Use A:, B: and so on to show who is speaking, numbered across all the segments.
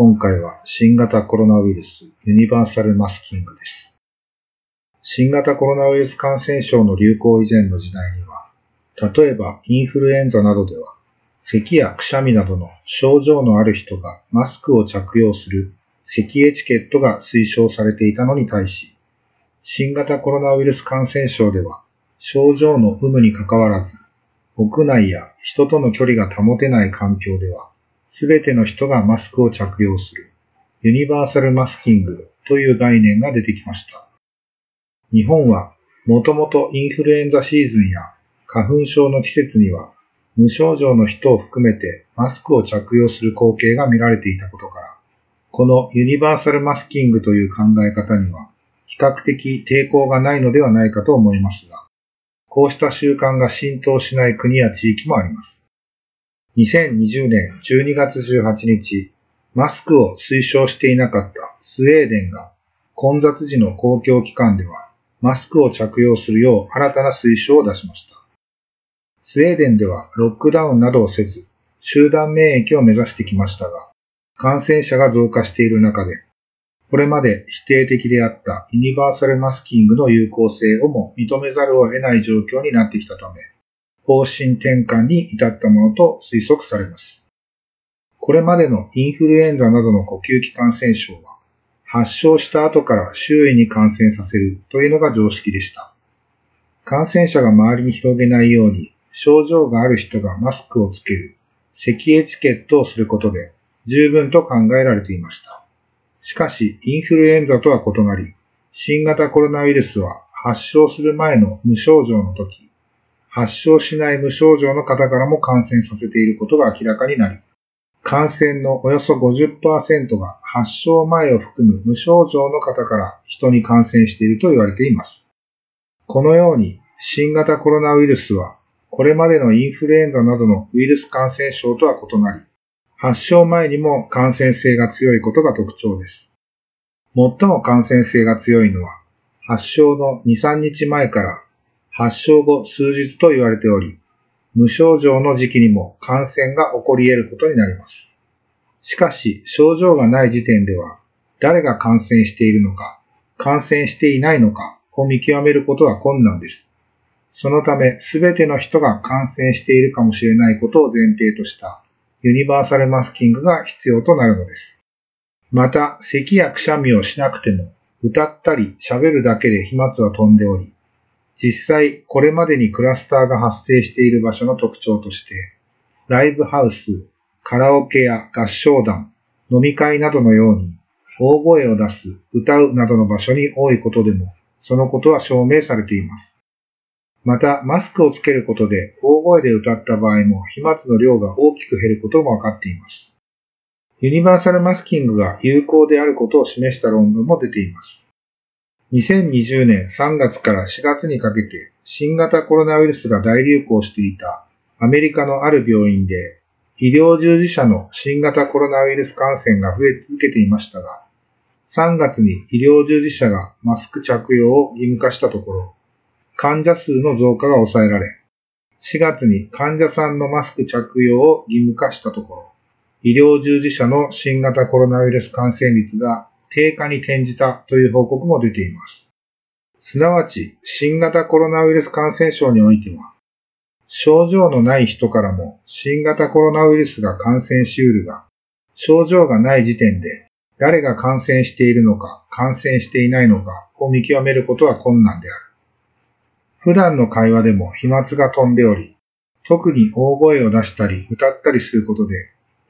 A: 今回は新型コロナウイルスユニバーサルマスキングです。新型コロナウイルス感染症の流行以前の時代には、例えばインフルエンザなどでは、咳やくしゃみなどの症状のある人がマスクを着用する咳エチケットが推奨されていたのに対し、新型コロナウイルス感染症では、症状の有無にかかわらず、屋内や人との距離が保てない環境では、すべての人がマスクを着用する、ユニバーサルマスキングという概念が出てきました。日本は、もともとインフルエンザシーズンや花粉症の季節には、無症状の人を含めてマスクを着用する光景が見られていたことから、このユニバーサルマスキングという考え方には、比較的抵抗がないのではないかと思いますが、こうした習慣が浸透しない国や地域もあります。2020年12月18日、マスクを推奨していなかったスウェーデンが混雑時の公共機関ではマスクを着用するよう新たな推奨を出しました。スウェーデンではロックダウンなどをせず集団免疫を目指してきましたが、感染者が増加している中でこれまで否定的であったユニバーサルマスキングの有効性をも認めざるを得ない状況になってきたため、方針転換に至ったものと推測されます。これまでのインフルエンザなどの呼吸器感染症は、発症した後から周囲に感染させるというのが常識でした。感染者が周りに広げないように、症状がある人がマスクをつける、咳エチケットをすることで十分と考えられていました。しかし、インフルエンザとは異なり、新型コロナウイルスは発症する前の無症状の時、発症しない無症状の方からも感染させていることが明らかになり、感染のおよそ50%が発症前を含む無症状の方から人に感染していると言われています。このように、新型コロナウイルスは、これまでのインフルエンザなどのウイルス感染症とは異なり、発症前にも感染性が強いことが特徴です。最も感染性が強いのは、発症の2、3日前から発症後数日と言われており、無症状の時期にも感染が起こり得ることになります。しかし、症状がない時点では、誰が感染しているのか、感染していないのかを見極めることは困難です。そのため、すべての人が感染しているかもしれないことを前提としたユニバーサルマスキングが必要となるのです。また、咳やくしゃみをしなくても、歌ったり喋るだけで飛沫は飛んでおり、実際これまでにクラスターが発生している場所の特徴として、ライブハウス、カラオケや合唱団、飲み会などのように、大声を出す、歌うなどの場所に多いことでも、そのことは証明されています。また、マスクをつけることで大声で歌った場合も飛沫の量が大きく減ることもわかっています。ユニバーサルマスキングが有効であることを示した論文も出ています。2020年3月から4月にかけて新型コロナウイルスが大流行していたアメリカのある病院で医療従事者の新型コロナウイルス感染が増え続けていましたが、3月に医療従事者がマスク着用を義務化したところ、患者数の増加が抑えられ、4月に患者さんのマスク着用を義務化したところ、医療従事者の新型コロナウイルス感染率が低下に転じたという報告も出ています。すなわち、新型コロナウイルス感染症においては、症状のない人からも新型コロナウイルスが感染しうるが、症状がない時点で誰が感染しているのか、感染していないのかを見極めることは困難である。普段の会話でも飛沫が飛んでおり、特に大声を出したり歌ったりすることで、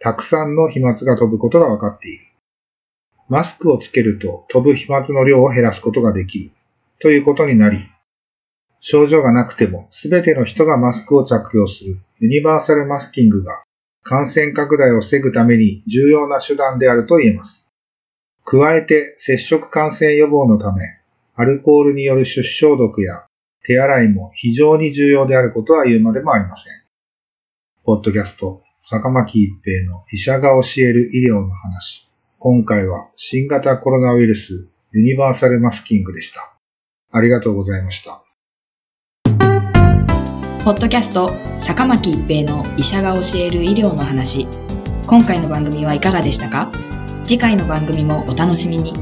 A: たくさんの飛沫が飛ぶことが分かっている。マスクをつけると飛ぶ飛沫の量を減らすことができるということになり、症状がなくても全ての人がマスクを着用するユニバーサルマスキングが感染拡大を防ぐために重要な手段であると言えます。加えて接触感染予防のため、アルコールによる手指消毒や手洗いも非常に重要であることは言うまでもありません。ポッドキャスト、坂巻一平の医者が教える医療の話。今回は新型コロナウイルスユニバーサルマスキングでした。ありがとうございました。
B: ポッドキャスト坂巻一平の医者が教える医療の話。今回の番組はいかがでしたか？次回の番組もお楽しみに。